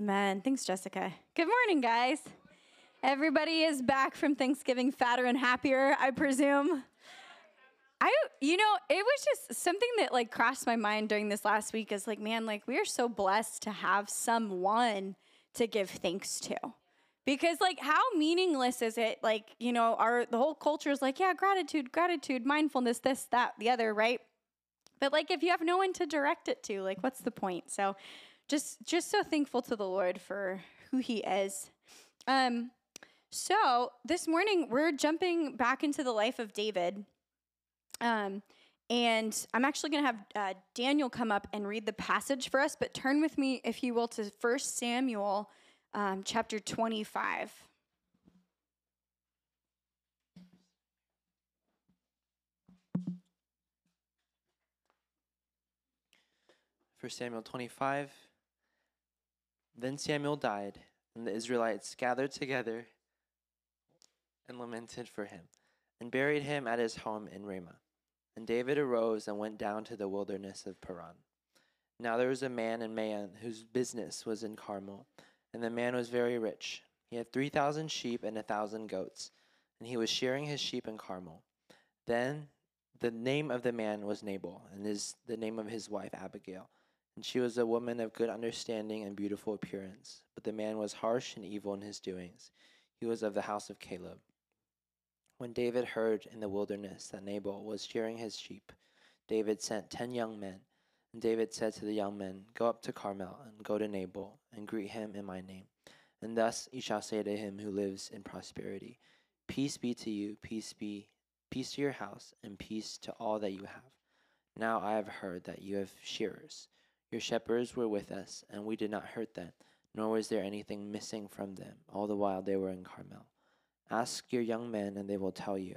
Amen. Thanks, Jessica. Good morning, guys. Everybody is back from Thanksgiving fatter and happier, I presume. I, you know, it was just something that like crossed my mind during this last week is like, man, like we are so blessed to have someone to give thanks to. Because like how meaningless is it? Like, you know, our the whole culture is like, yeah, gratitude, gratitude, mindfulness, this, that, the other, right? But like if you have no one to direct it to, like what's the point? So just just so thankful to the Lord for who he is. Um so this morning we're jumping back into the life of David. Um and I'm actually going to have uh, Daniel come up and read the passage for us, but turn with me, if you will, to 1 Samuel um, chapter 25. First Samuel 25. Then Samuel died, and the Israelites gathered together and lamented for him, and buried him at his home in Ramah. And David arose and went down to the wilderness of Paran. Now there was a man in Maon whose business was in Carmel, and the man was very rich. He had three thousand sheep and a thousand goats, and he was shearing his sheep in Carmel. Then the name of the man was Nabal, and his the name of his wife Abigail. And she was a woman of good understanding and beautiful appearance. But the man was harsh and evil in his doings. He was of the house of Caleb. When David heard in the wilderness that Nabal was shearing his sheep, David sent ten young men. And David said to the young men, Go up to Carmel, and go to Nabal, and greet him in my name. And thus you shall say to him who lives in prosperity, Peace be to you, peace be, peace to your house, and peace to all that you have. Now I have heard that you have shearers. Your shepherds were with us, and we did not hurt them, nor was there anything missing from them, all the while they were in Carmel. Ask your young men, and they will tell you.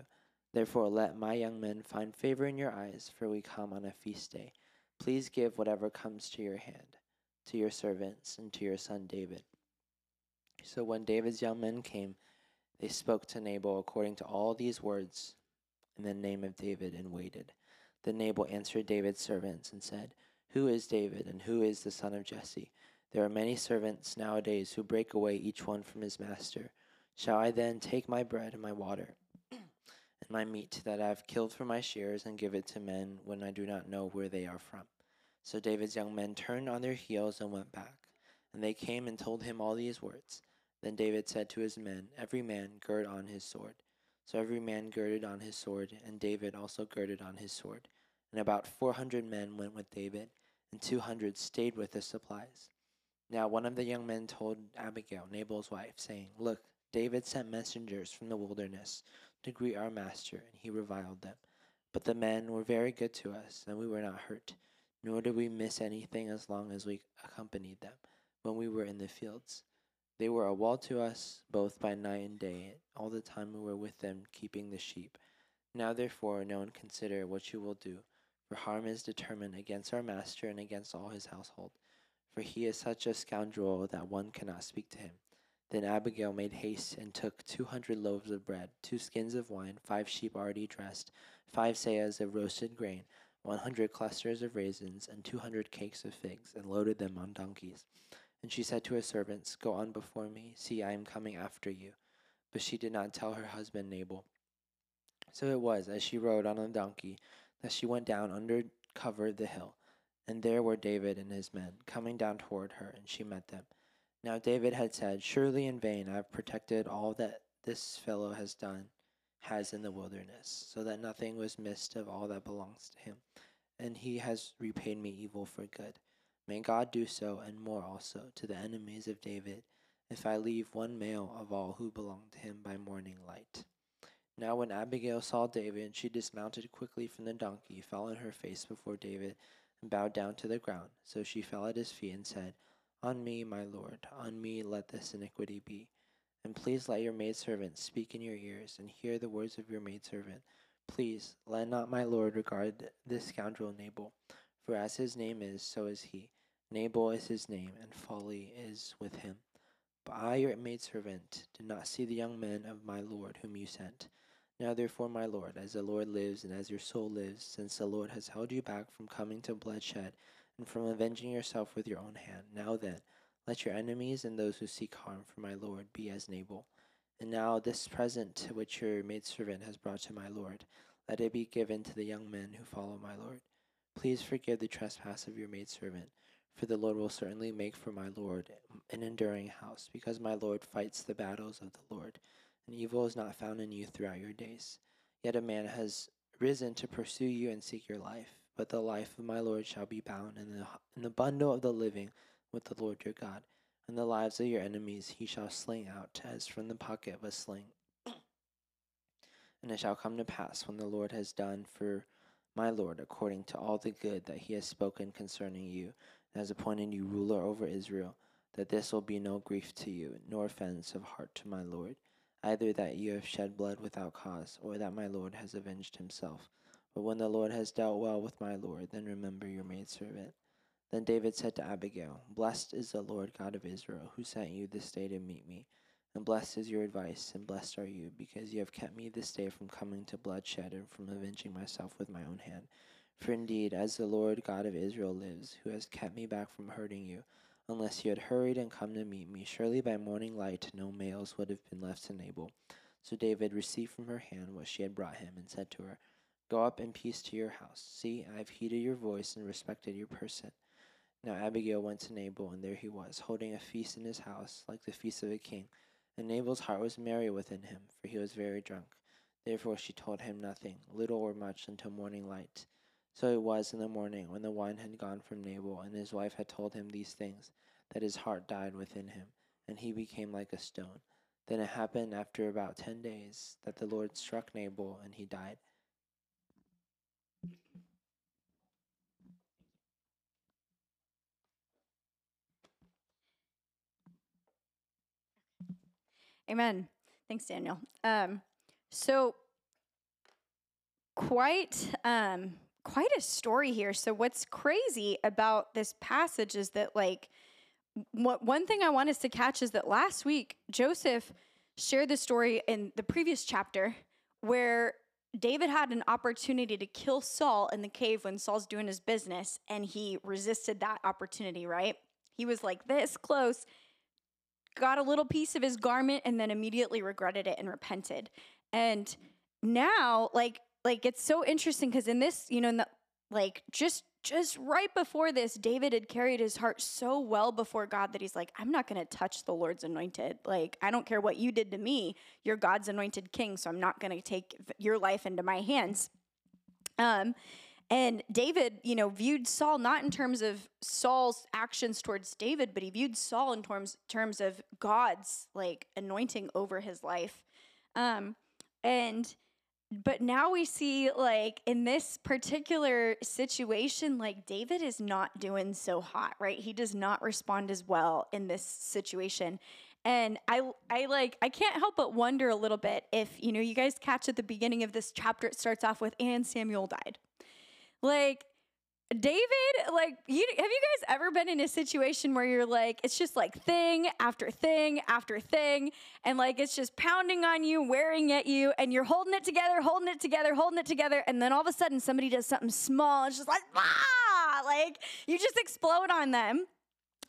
Therefore, let my young men find favor in your eyes, for we come on a feast day. Please give whatever comes to your hand, to your servants, and to your son David. So when David's young men came, they spoke to Nabal according to all these words in the name of David and waited. Then Nabal answered David's servants and said, Who is David, and who is the son of Jesse? There are many servants nowadays who break away each one from his master. Shall I then take my bread and my water and my meat that I have killed for my shears and give it to men when I do not know where they are from? So David's young men turned on their heels and went back. And they came and told him all these words. Then David said to his men, Every man gird on his sword. So every man girded on his sword, and David also girded on his sword. And about four hundred men went with David, and two hundred stayed with the supplies. Now one of the young men told Abigail, Nabal's wife, saying, Look, David sent messengers from the wilderness to greet our master, and he reviled them. But the men were very good to us, and we were not hurt, nor did we miss anything as long as we accompanied them when we were in the fields. They were a wall to us, both by night and day, all the time we were with them keeping the sheep. Now therefore, no one consider what you will do, for harm is determined against our master and against all his household. For he is such a scoundrel that one cannot speak to him. Then Abigail made haste and took two hundred loaves of bread, two skins of wine, five sheep already dressed, five seahs of roasted grain, one hundred clusters of raisins, and two hundred cakes of figs, and loaded them on donkeys. And she said to her servants, Go on before me, see, I am coming after you. But she did not tell her husband Nabal. So it was, as she rode on a donkey, that she went down under cover of the hill. And there were David and his men, coming down toward her, and she met them. Now David had said, Surely in vain I have protected all that this fellow has done, has in the wilderness, so that nothing was missed of all that belongs to him. And he has repaid me evil for good. May God do so, and more also, to the enemies of David, if I leave one male of all who belong to him by morning light. Now when Abigail saw David, she dismounted quickly from the donkey, fell on her face before David, and bowed down to the ground. So she fell at his feet and said, on me, my Lord, on me let this iniquity be. And please let your maidservant speak in your ears, and hear the words of your maidservant. Please let not my Lord regard this scoundrel Nabal, for as his name is, so is he. Nabal is his name, and folly is with him. But I, your maidservant, did not see the young men of my Lord whom you sent. Now therefore, my Lord, as the Lord lives, and as your soul lives, since the Lord has held you back from coming to bloodshed, and from avenging yourself with your own hand. Now then, Let your enemies and those who seek harm for my Lord be as Nabal. And now this present which your maidservant has brought to my Lord, let it be given to the young men who follow my Lord. Please forgive the trespass of your maidservant, for the Lord will certainly make for my Lord an enduring house, because my Lord fights the battles of the Lord, and evil is not found in you throughout your days. Yet a man has risen to pursue you and seek your life, but the life of my Lord shall be bound in the, in the bundle of the living with the Lord your God, and the lives of your enemies he shall sling out as from the pocket of a sling. And it shall come to pass when the Lord has done for my Lord according to all the good that he has spoken concerning you, and has appointed you ruler over Israel, that this will be no grief to you, nor offense of heart to my Lord, either that you have shed blood without cause, or that my Lord has avenged himself. But when the Lord has dealt well with my Lord, then remember your maidservant. Then David said to Abigail, Blessed is the Lord God of Israel, who sent you this day to meet me. And blessed is your advice, and blessed are you, because you have kept me this day from coming to bloodshed and from avenging myself with my own hand. For indeed, as the Lord God of Israel lives, who has kept me back from hurting you, unless you had hurried and come to meet me, surely by morning light no males would have been left to Nabal. So David received from her hand what she had brought him, and said to her, Go up in peace to your house. See, I have heeded your voice and respected your person. Now Abigail went to Nabal, and there he was, holding a feast in his house, like the feast of a king. And Nabal's heart was merry within him, for he was very drunk. Therefore she told him nothing, little or much, until morning light. So it was in the morning, when the wine had gone from Nabal, and his wife had told him these things, that his heart died within him, and he became like a stone. Then it happened after about ten days that the Lord struck Nabal, and he died. Amen. Thanks, Daniel. Um, so quite um, quite a story here. So what's crazy about this passage is that like what one thing I want us to catch is that last week Joseph shared the story in the previous chapter where David had an opportunity to kill Saul in the cave when Saul's doing his business and he resisted that opportunity, right? He was like this close got a little piece of his garment and then immediately regretted it and repented. And now, like, like it's so interesting because in this, you know, in the, like just just right before this, David had carried his heart so well before God that he's like, I'm not going to touch the Lord's anointed. Like, I don't care what you did to me. You're God's anointed king, so I'm not going to take your life into my hands. Um, and David, you know, viewed Saul not in terms of Saul's actions towards David, but he viewed Saul in terms terms of God's like anointing over his life. Um, and but now we see like in this particular situation like david is not doing so hot right? He does not respond as well in this situation. And i i like i can't help but wonder a little bit if you know you guys catch at the beginning of this chapter it starts off with and samuel died. Like David, like you have you guys ever been in a situation where you're like it's just like thing after thing after thing and like it's just pounding on you, wearing at you and you're holding it together, holding it together, holding it together and then all of a sudden somebody does something small it's just like ah, like you just explode on them.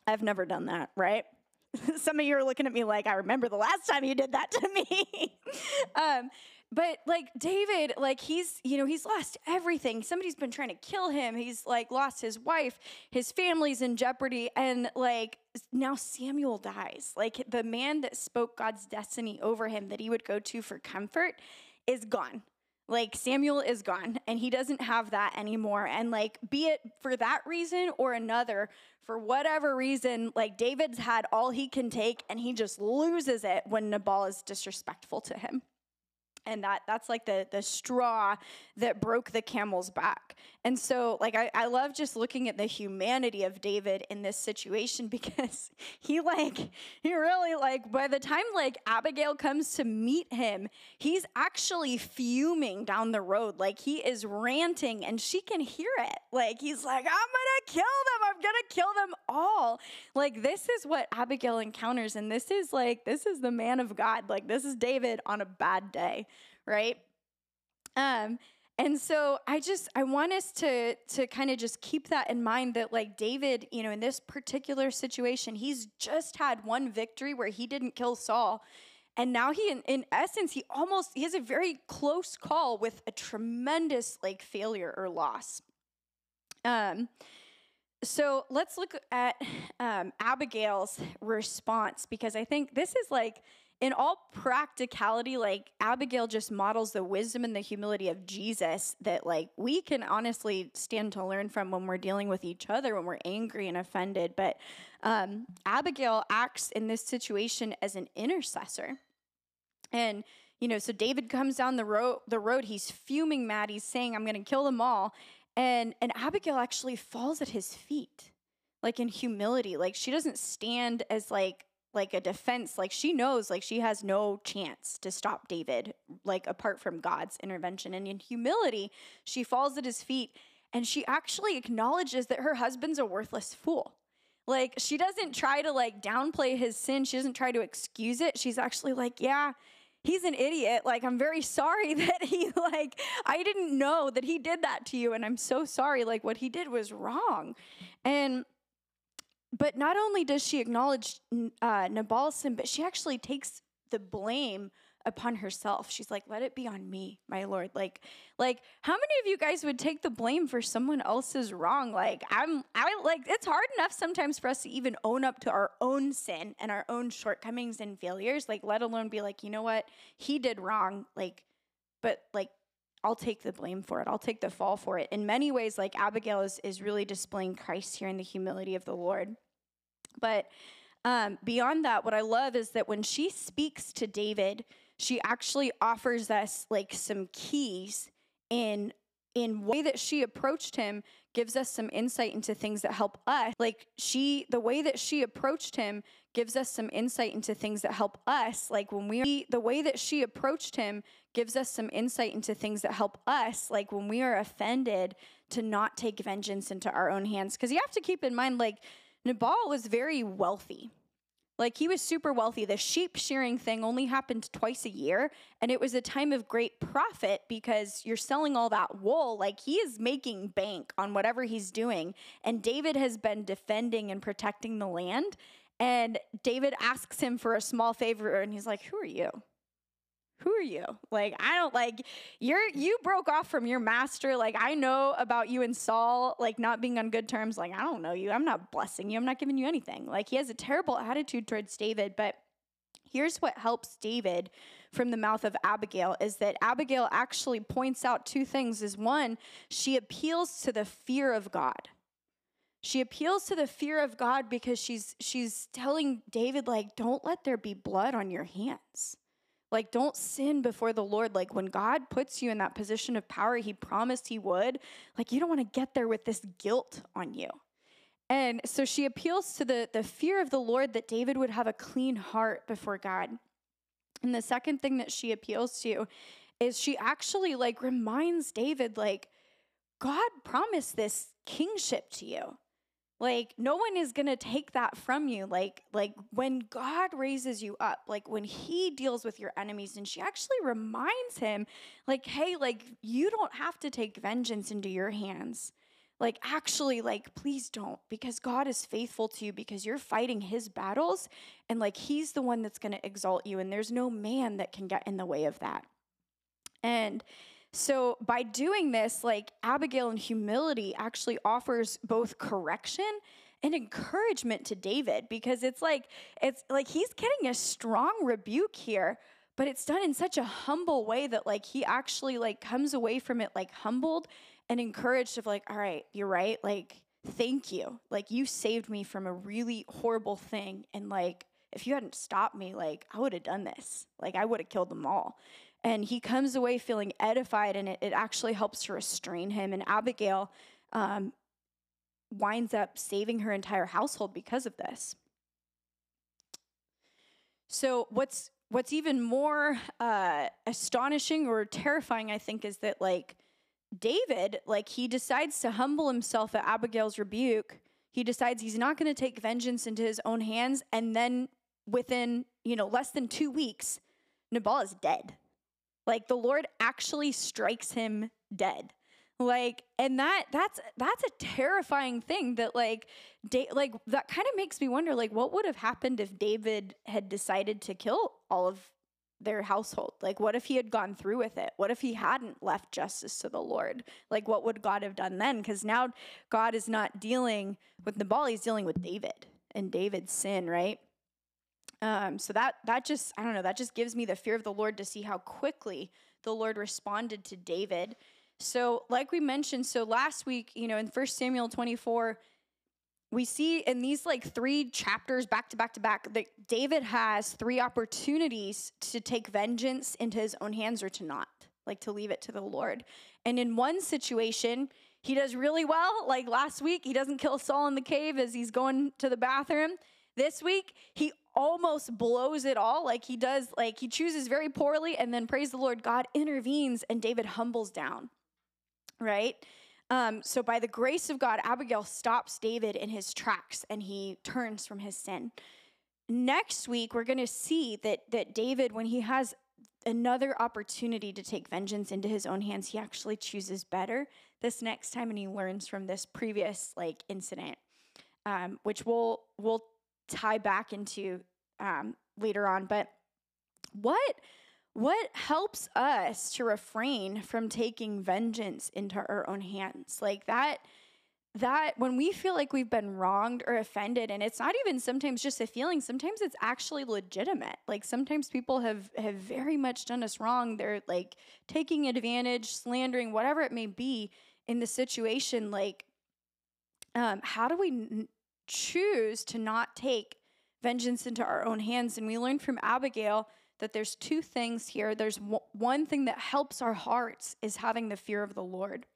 I've never done that, right? Some of you are looking at me like I remember the last time you did that to me. um, but like David, like he's, you know, he's lost everything. Somebody's been trying to kill him. He's like lost his wife, his family's in jeopardy. And like now Samuel dies. Like the man that spoke God's destiny over him that he would go to for comfort is gone. Like Samuel is gone and he doesn't have that anymore. And like, be it for that reason or another, for whatever reason, like David's had all he can take and he just loses it when Nabal is disrespectful to him and that that's like the the straw that broke the camel's back and so like I, I love just looking at the humanity of david in this situation because he like he really like by the time like abigail comes to meet him he's actually fuming down the road. Like he is ranting and she can hear it. Like he's like i'm gonna kill them. I'm gonna kill them all. Like this is what abigail encounters and this is like this is the man of god. Like this is david on a bad day right? Um, And so I just I want us to to kind of just keep that in mind that like David, you know, in this particular situation, he's just had one victory where he didn't kill Saul. And now he in, in essence he almost he has a very close call with a tremendous like failure or loss. Um so let's look at um, Abigail's response because I think this is like in all practicality, like Abigail just models the wisdom and the humility of Jesus that like we can honestly stand to learn from when we're dealing with each other when we're angry and offended. But um, Abigail acts in this situation as an intercessor, and you know, so David comes down the road. The road, he's fuming mad. He's saying, "I'm going to kill them all," and and Abigail actually falls at his feet, like in humility. Like she doesn't stand as like like a defense like she knows like she has no chance to stop david like apart from god's intervention. And in humility she falls at his feet and she actually acknowledges that her husband's a worthless fool. Like she doesn't try to like downplay his sin. She doesn't try to excuse it. She's actually like yeah he's an idiot. Like i'm very sorry that he like i didn't know that he did that to you and i'm so sorry. Like what he did was wrong. And but not only does she acknowledge uh, Nabal's sin, but she actually takes the blame upon herself. She's like, "Let it be on me, my Lord." Like, like how many of you guys would take the blame for someone else's wrong? Like, I'm, I like it's hard enough sometimes for us to even own up to our own sin and our own shortcomings and failures. Like, let alone be like, you know what, he did wrong. Like, but like I'll take the blame for it. I'll take the fall for it. In many ways, like Abigail is, is really displaying Christ here in the humility of the Lord. But um, beyond that, what I love is that when she speaks to David, she actually offers us like some keys in in way that she approached him gives us some insight into things that help us. Like she the way that she approached him gives us some insight into things that help us. Like when we the way that she approached him gives us some insight into things that help us. Like when we are offended to not take vengeance into our own hands. Because you have to keep in mind like Nabal was very wealthy. Like he was super wealthy. The sheep shearing thing only happened twice a year, and it was a time of great profit because you're selling all that wool. Like he is making bank on whatever he's doing. And David has been defending and protecting the land. And David asks him for a small favor, and he's like, Who are you? Who are you? Like, I don't like you're you broke off from your master. Like, I know about you and Saul, like not being on good terms. Like, I don't know you. I'm not blessing you. I'm not giving you anything. Like, he has a terrible attitude towards David, but here's what helps David from the mouth of Abigail is that Abigail actually points out two things is one, she appeals to the fear of God. She appeals to the fear of God because she's she's telling David like don't let there be blood on your hands. Like, don't sin before the Lord. Like, when God puts you in that position of power, He promised He would. Like, you don't want to get there with this guilt on you. And so she appeals to the, the fear of the Lord that David would have a clean heart before God. And the second thing that she appeals to is she actually like reminds David, like, God promised this kingship to you. Like no one is going to take that from you. Like like when God raises you up, like when he deals with your enemies and she actually reminds him like hey, like you don't have to take vengeance into your hands. Like actually like please don't because God is faithful to you because you're fighting his battles and like he's the one that's going to exalt you and there's no man that can get in the way of that. And so, by doing this, like Abigail in humility actually offers both correction and encouragement to David because it's like it's like he's getting a strong rebuke here, but it's done in such a humble way that like he actually like comes away from it like humbled and encouraged of like, all right, you're right, like thank you. Like you saved me from a really horrible thing and like if you hadn't stopped me, like I would have done this. Like I would have killed them all. And he comes away feeling edified, and it, it actually helps to restrain him. And Abigail um, winds up saving her entire household because of this. So, what's what's even more uh, astonishing or terrifying, I think, is that like David, like he decides to humble himself at Abigail's rebuke. He decides he's not going to take vengeance into his own hands, and then within you know less than two weeks, Nabal is dead. Like the Lord actually strikes him dead. Like and that that's that's a terrifying thing that like da- like that kind of makes me wonder like what would have happened if david had decided to kill all of their household? Like what if he had gone through with it? What if he hadn't left justice to the lord? Like what would god have done then? Because now god is not dealing with nabal he's dealing with david and david's sin right um, so that that just i don't know that just gives me the fear of the lord to see how quickly the lord responded to david so, like we mentioned, so last week, you know, in First Samuel 24, we see in these like three chapters back to back to back that David has three opportunities to take vengeance into his own hands or to not, like to leave it to the Lord. And in one situation, he does really well. Like last week, he doesn't kill Saul in the cave as he's going to the bathroom. This week, he almost blows it all. Like he does, like he chooses very poorly, and then praise the Lord, God intervenes and David humbles down right? Um, so, by the grace of God, Abigail stops David in his tracks and he turns from his sin. Next week, we're going to see that, that David, when he has another opportunity to take vengeance into his own hands, he actually chooses better this next time and he learns from this previous like incident, um, which we'll, we'll tie back into um, later on. But what what helps us to refrain from taking vengeance into our own hands like that that when we feel like we've been wronged or offended and it's not even sometimes just a feeling sometimes it's actually legitimate like sometimes people have have very much done us wrong they're like taking advantage slandering whatever it may be in the situation like um, how do we choose to not take vengeance into our own hands and we learned from abigail that there's two things here. There's one thing that helps our hearts is having the fear of the Lord.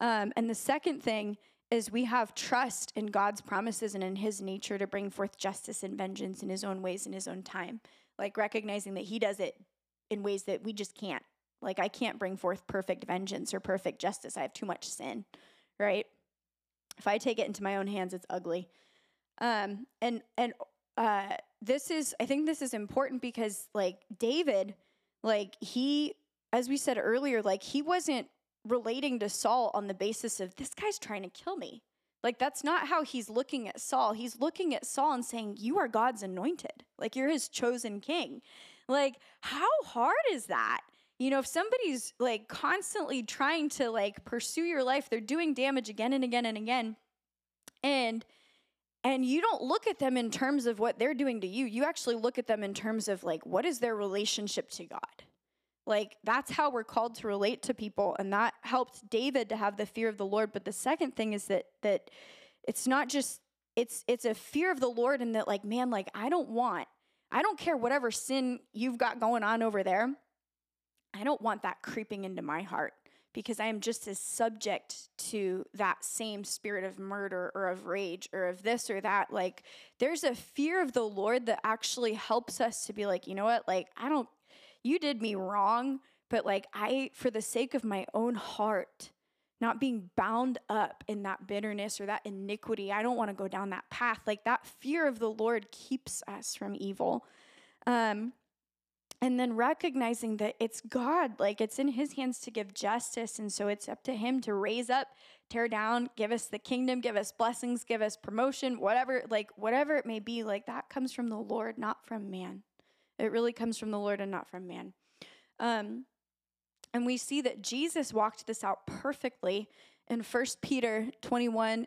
Um, and the second thing is we have trust in God's promises and in his nature to bring forth justice and vengeance in his own ways in his own time. Like recognizing that he does it in ways that we just can't. Like I can't bring forth perfect vengeance or perfect justice. I have too much sin, right? If I take it into my own hands, it's ugly. Um, and and uh, this is I think this is important because like David, like he as we said earlier, like he wasn't relating to Saul on the basis of this guy's trying to kill me. Like that's not how he's looking at Saul. He's looking at Saul and saying, "You are God's anointed. Like you're his chosen king." Like how hard is that? You know, if somebody's like constantly trying to like pursue your life, they're doing damage again and again and again. And and you don't look at them in terms of what they're doing to you. You actually look at them in terms of like, what is their relationship to God? Like, that's how we're called to relate to people. And that helped David to have the fear of the Lord. But the second thing is that, that it's not just, it's, it's a fear of the Lord and that like, man, like, I don't want, I don't care whatever sin you've got going on over there. I don't want that creeping into my heart because I am just as subject to that same spirit of murder or of rage or of this or that. Like, there's a fear of the Lord that actually helps us to be like, you know what? Like, I don't, you did me wrong, but like, I, for the sake of my own heart, not being bound up in that bitterness or that iniquity, I don't want to go down that path. Like, that fear of the Lord keeps us from evil. Um, and then recognizing that it's God, like it's in his hands to give justice. And so it's up to him to raise up, tear down, give us the kingdom, give us blessings, give us promotion, whatever, like whatever it may be, like that comes from the Lord, not from man. It really comes from the Lord and not from man. Um, and we see that Jesus walked this out perfectly in 1 Peter 21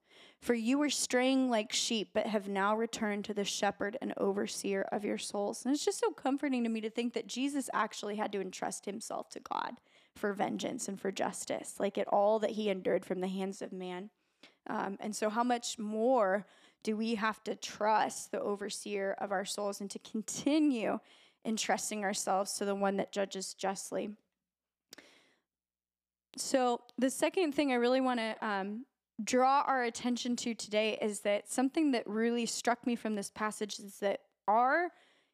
For you were straying like sheep, but have now returned to the shepherd and overseer of your souls. And it's just so comforting to me to think that Jesus actually had to entrust himself to God for vengeance and for justice, like it all that he endured from the hands of man. Um, and so, how much more do we have to trust the overseer of our souls and to continue entrusting ourselves to the one that judges justly? So, the second thing I really want to um, draw our attention to today is that something that really struck me from this passage is that our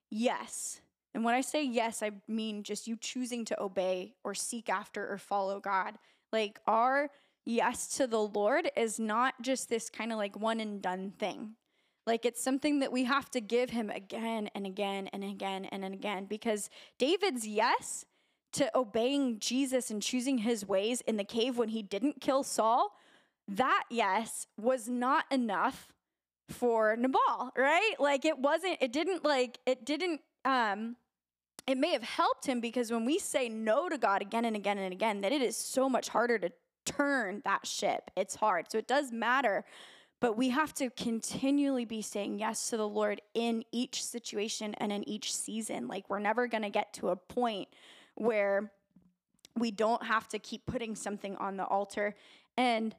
yes, and when I say yes, I mean just you choosing to obey or seek after or follow God. Like our yes to the Lord is not just this kind of like one and done thing. Like it's something that we have to give him again and again and again and again because David's yes to obeying Jesus and choosing his ways in the cave when he didn't kill Saul, that yes was not enough for Nabal, right? Like it wasn't it didn't like it didn't um it may have helped him because when we say no to God again and again and again, that it is so much harder to turn that ship. It's hard. So it does matter. But we have to continually be saying yes to the Lord in each situation and in each season. Like we're never going to get to a point where we don't have to keep putting something on the altar. And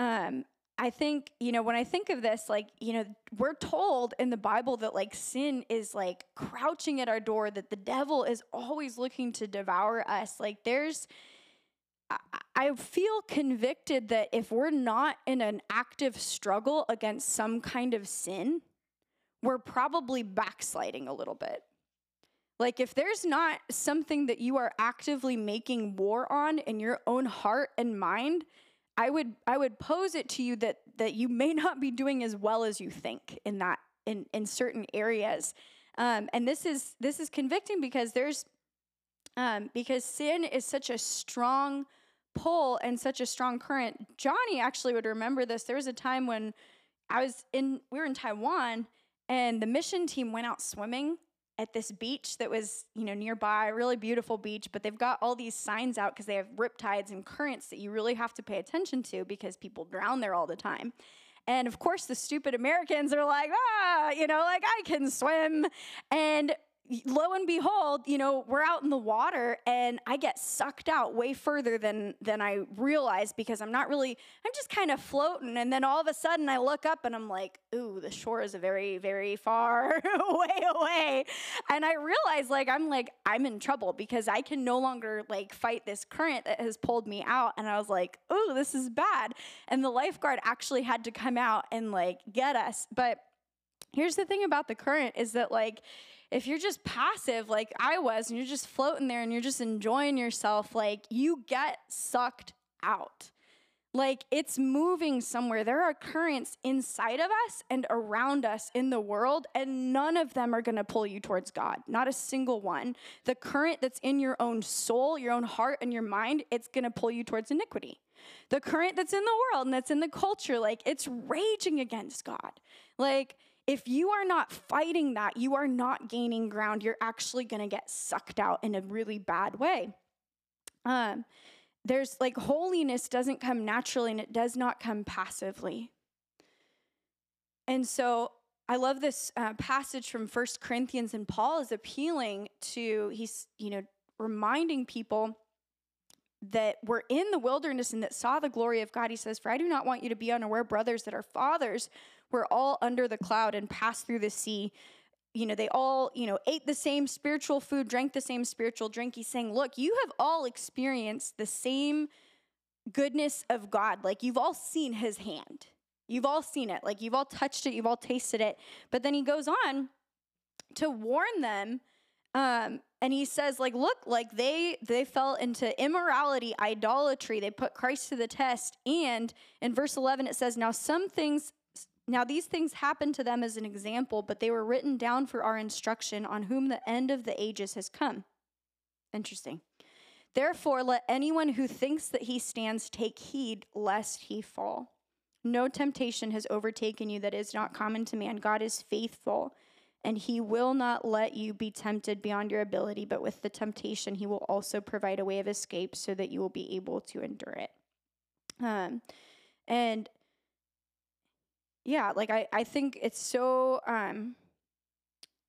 um, I think, you know, when I think of this, like, you know, we're told in the Bible that like sin is like crouching at our door, that the devil is always looking to devour us. Like, there's, I feel convicted that if we're not in an active struggle against some kind of sin, we're probably backsliding a little bit. Like, if there's not something that you are actively making war on in your own heart and mind, I would I would pose it to you that that you may not be doing as well as you think in that in in certain areas. Um, and this is this is convicting because there's um, because sin is such a strong pull and such a strong current. Johnny actually would remember this. There was a time when I was in we were in Taiwan and the mission team went out swimming at this beach that was, you know, nearby, really beautiful beach, but they've got all these signs out because they have rip tides and currents that you really have to pay attention to because people drown there all the time. And of course, the stupid Americans are like, ah, you know, like I can swim. And lo and behold, you know, we're out in the water and I get sucked out way further than than I realized because I'm not really I'm just kind of floating and then all of a sudden I look up and I'm like, "Ooh, the shore is a very very far way away." And I realize like I'm like I'm in trouble because I can no longer like fight this current that has pulled me out and I was like, "Ooh, this is bad." And the lifeguard actually had to come out and like get us. But here's the thing about the current is that like if you're just passive like I was and you're just floating there and you're just enjoying yourself, like you get sucked out. Like it's moving somewhere. There are currents inside of us and around us in the world, and none of them are going to pull you towards God. Not a single one. The current that's in your own soul, your own heart, and your mind, it's going to pull you towards iniquity. The current that's in the world and that's in the culture, like it's raging against God. Like, if you are not fighting that, you are not gaining ground. You're actually going to get sucked out in a really bad way. Um, there's like holiness doesn't come naturally and it does not come passively. And so I love this uh, passage from First Corinthians, and Paul is appealing to, he's, you know, reminding people that were in the wilderness and that saw the glory of God. He says, For I do not want you to be unaware, brothers, that our fathers were all under the cloud and passed through the sea. You know, they all, you know, ate the same spiritual food, drank the same spiritual drink. He's saying, look, you have all experienced the same goodness of God. Like you've all seen his hand. You've all seen it. Like you've all touched it, you've all tasted it. But then he goes on to warn them um, and he says like look like they they fell into immorality idolatry they put christ to the test and in verse 11 it says now some things now, these things happened to them as an example, but they were written down for our instruction, on whom the end of the ages has come. Interesting. Therefore, let anyone who thinks that he stands take heed lest he fall. No temptation has overtaken you that is not common to man. God is faithful, and he will not let you be tempted beyond your ability, but with the temptation, he will also provide a way of escape so that you will be able to endure it. Um, and yeah, like I, I think it's so um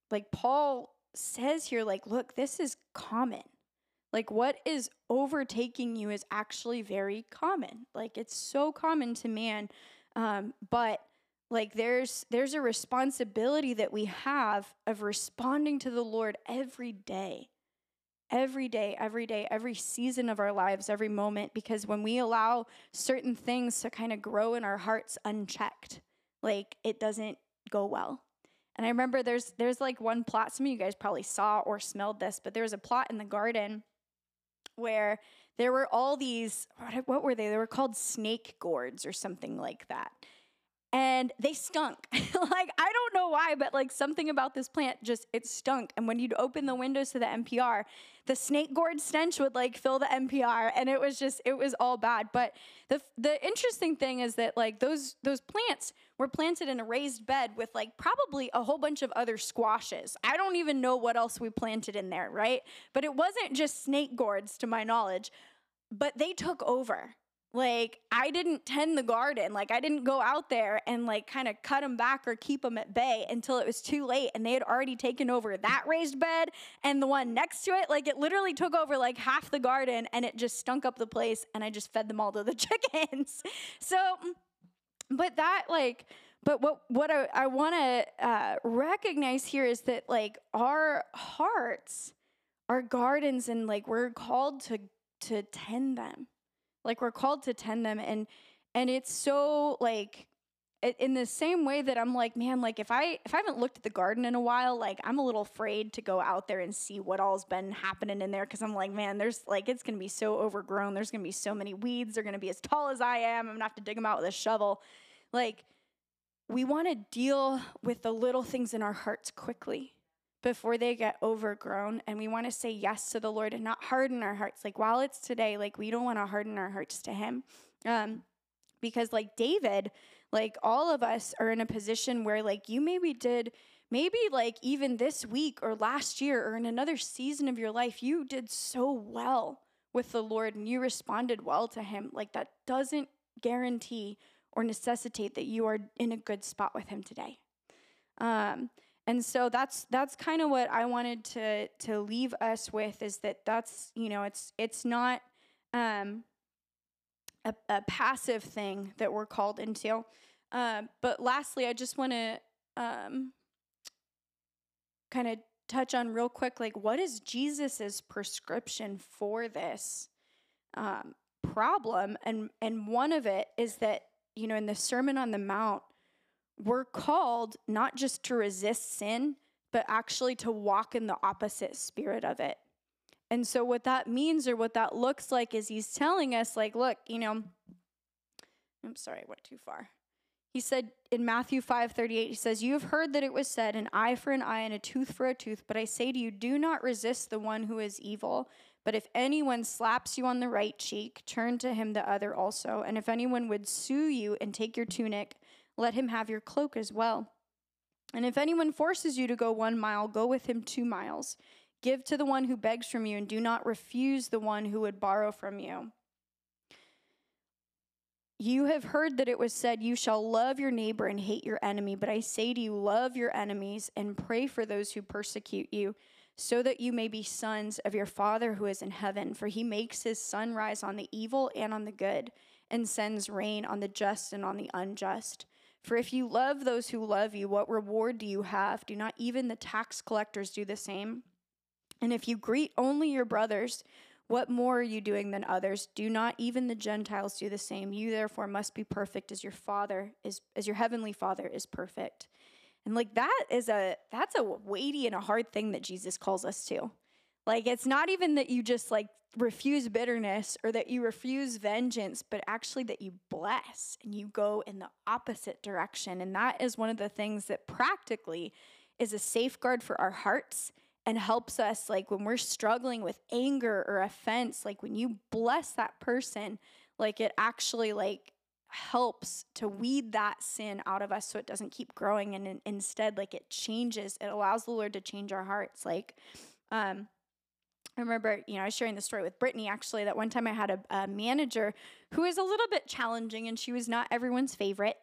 like Paul says here, like, look, this is common. Like what is overtaking you is actually very common. Like it's so common to man. Um, but like there's there's a responsibility that we have of responding to the Lord every day every day, every day, every season of our lives, every moment, because when we allow certain things to kind of grow in our hearts unchecked, like it doesn't go well. And I remember there's there's like one plot, some of you guys probably saw or smelled this, but there was a plot in the garden where there were all these what, what were they? They were called snake gourds or something like that and they stunk. like I don't know why, but like something about this plant just it stunk. And when you'd open the windows to the NPR, the snake gourd stench would like fill the NPR, and it was just it was all bad. But the the interesting thing is that like those those plants were planted in a raised bed with like probably a whole bunch of other squashes. I don't even know what else we planted in there, right? But it wasn't just snake gourds to my knowledge, but they took over like i didn't tend the garden. Like i didn't go out there and like kind of cut them back or keep them at bay until it was too late and they had already taken over that raised bed and the one next to it. Like it literally took over like half the garden and it just stunk up the place and i just fed them all to the chickens. So but that like but what what i, I want to uh, recognize here is that like our hearts our gardens and like we're called to to tend them like we're called to tend them and and it's so like in the same way that I'm like, man, like if I if I haven't looked at the garden in a while, like I'm a little afraid to go out there and see what all's been happening in there because I'm like, man, there's like it's gonna be so overgrown. There's gonna be so many weeds. They're gonna be as tall as I am. I'm gonna have to dig them out with a shovel. Like we want to deal with the little things in our hearts quickly before they get overgrown and we want to say yes to the lord and not harden our hearts. Like while it's today like we don't want to harden our hearts to him um because like david like all of us are in a position where like you maybe did maybe like even this week or last year or in another season of your life you did so well with the lord and you responded well to him. Like that doesn't guarantee or necessitate that you are in a good spot with him today. Um and so that's that's kind of what I wanted to to leave us with is that that's you know it's it's not um, a, a passive thing that we're called into. Uh, but lastly, I just want to um, kind of touch on real quick like what is Jesus's prescription for this um, problem and and one of it is that you know in the Sermon on the Mount we're called not just to resist sin, but actually to walk in the opposite spirit of it. And so, what that means or what that looks like is he's telling us, like, look, you know, I'm sorry, I went too far. He said in Matthew 5 38, he says, You have heard that it was said, an eye for an eye and a tooth for a tooth. But I say to you, do not resist the one who is evil. But if anyone slaps you on the right cheek, turn to him the other also. And if anyone would sue you and take your tunic, let him have your cloak as well. And if anyone forces you to go one mile, go with him two miles. Give to the one who begs from you, and do not refuse the one who would borrow from you. You have heard that it was said, You shall love your neighbor and hate your enemy. But I say to you, love your enemies and pray for those who persecute you, so that you may be sons of your Father who is in heaven. For he makes his sun rise on the evil and on the good, and sends rain on the just and on the unjust. For if you love those who love you, what reward do you have? Do not even the tax collectors do the same? And if you greet only your brothers, what more are you doing than others? Do not even the Gentiles do the same? You therefore must be perfect as your Father is as your heavenly Father is perfect. And like that is a that's a weighty and a hard thing that Jesus calls us to. Like it's not even that you just like refuse bitterness or that you refuse vengeance, but actually that you bless and you go in the opposite direction. And that is one of the things that practically is a safeguard for our hearts and helps us like when we're struggling with anger or offense, like when you bless that person, like it actually like helps to weed that sin out of us so it doesn't keep growing and instead like it changes it allows the lord to change our hearts like um I remember, you know, I was sharing the story with Brittany actually that one time I had a, a manager who was a little bit challenging and she was not everyone's favorite.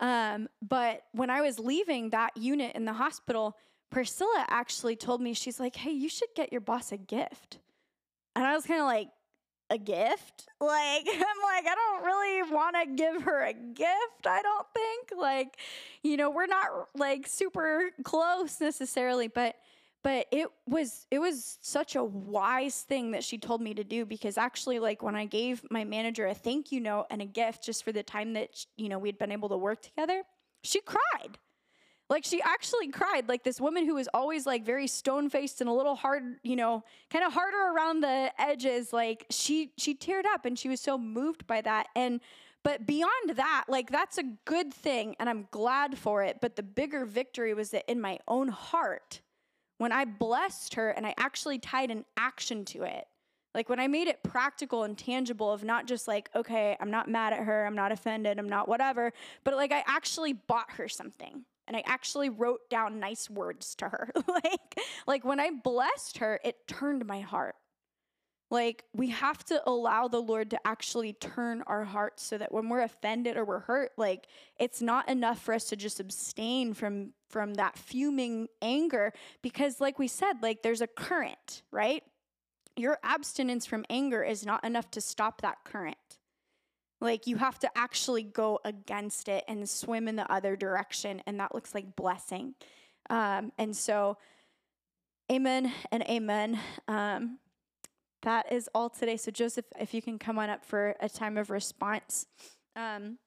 Um, but when I was leaving that unit in the hospital, Priscilla actually told me, she's like, hey, you should get your boss a gift. And I was kind of like, a gift? Like, I'm like, I don't really want to give her a gift, I don't think. Like, you know, we're not like super close necessarily, but but it was it was such a wise thing that she told me to do because actually like when I gave my manager a thank you note and a gift just for the time that you know we'd been able to work together, she cried. Like she actually cried. Like this woman who was always like very stone faced and a little hard, you know, kind of harder around the edges. Like she she teared up and she was so moved by that. And but beyond that, like that's a good thing and I'm glad for it. But the bigger victory was that in my own heart, when I blessed her and I actually tied an action to it. Like when I made it practical and tangible of not just like, okay, I'm not mad at her, I'm not offended, I'm not whatever, but like I actually bought her something and I actually wrote down nice words to her. like, like when I blessed her, it turned my heart. Like we have to allow the Lord to actually turn our hearts so that when we're offended or we're hurt, like it's not enough for us to just abstain from from that fuming anger because like we said, like there's a current, right? Your abstinence from anger is not enough to stop that current. Like you have to actually go against it and swim in the other direction, and that looks like blessing. Um, and so, amen and amen. Um, that is all today. So, Joseph, if you can come on up for a time of response. Um,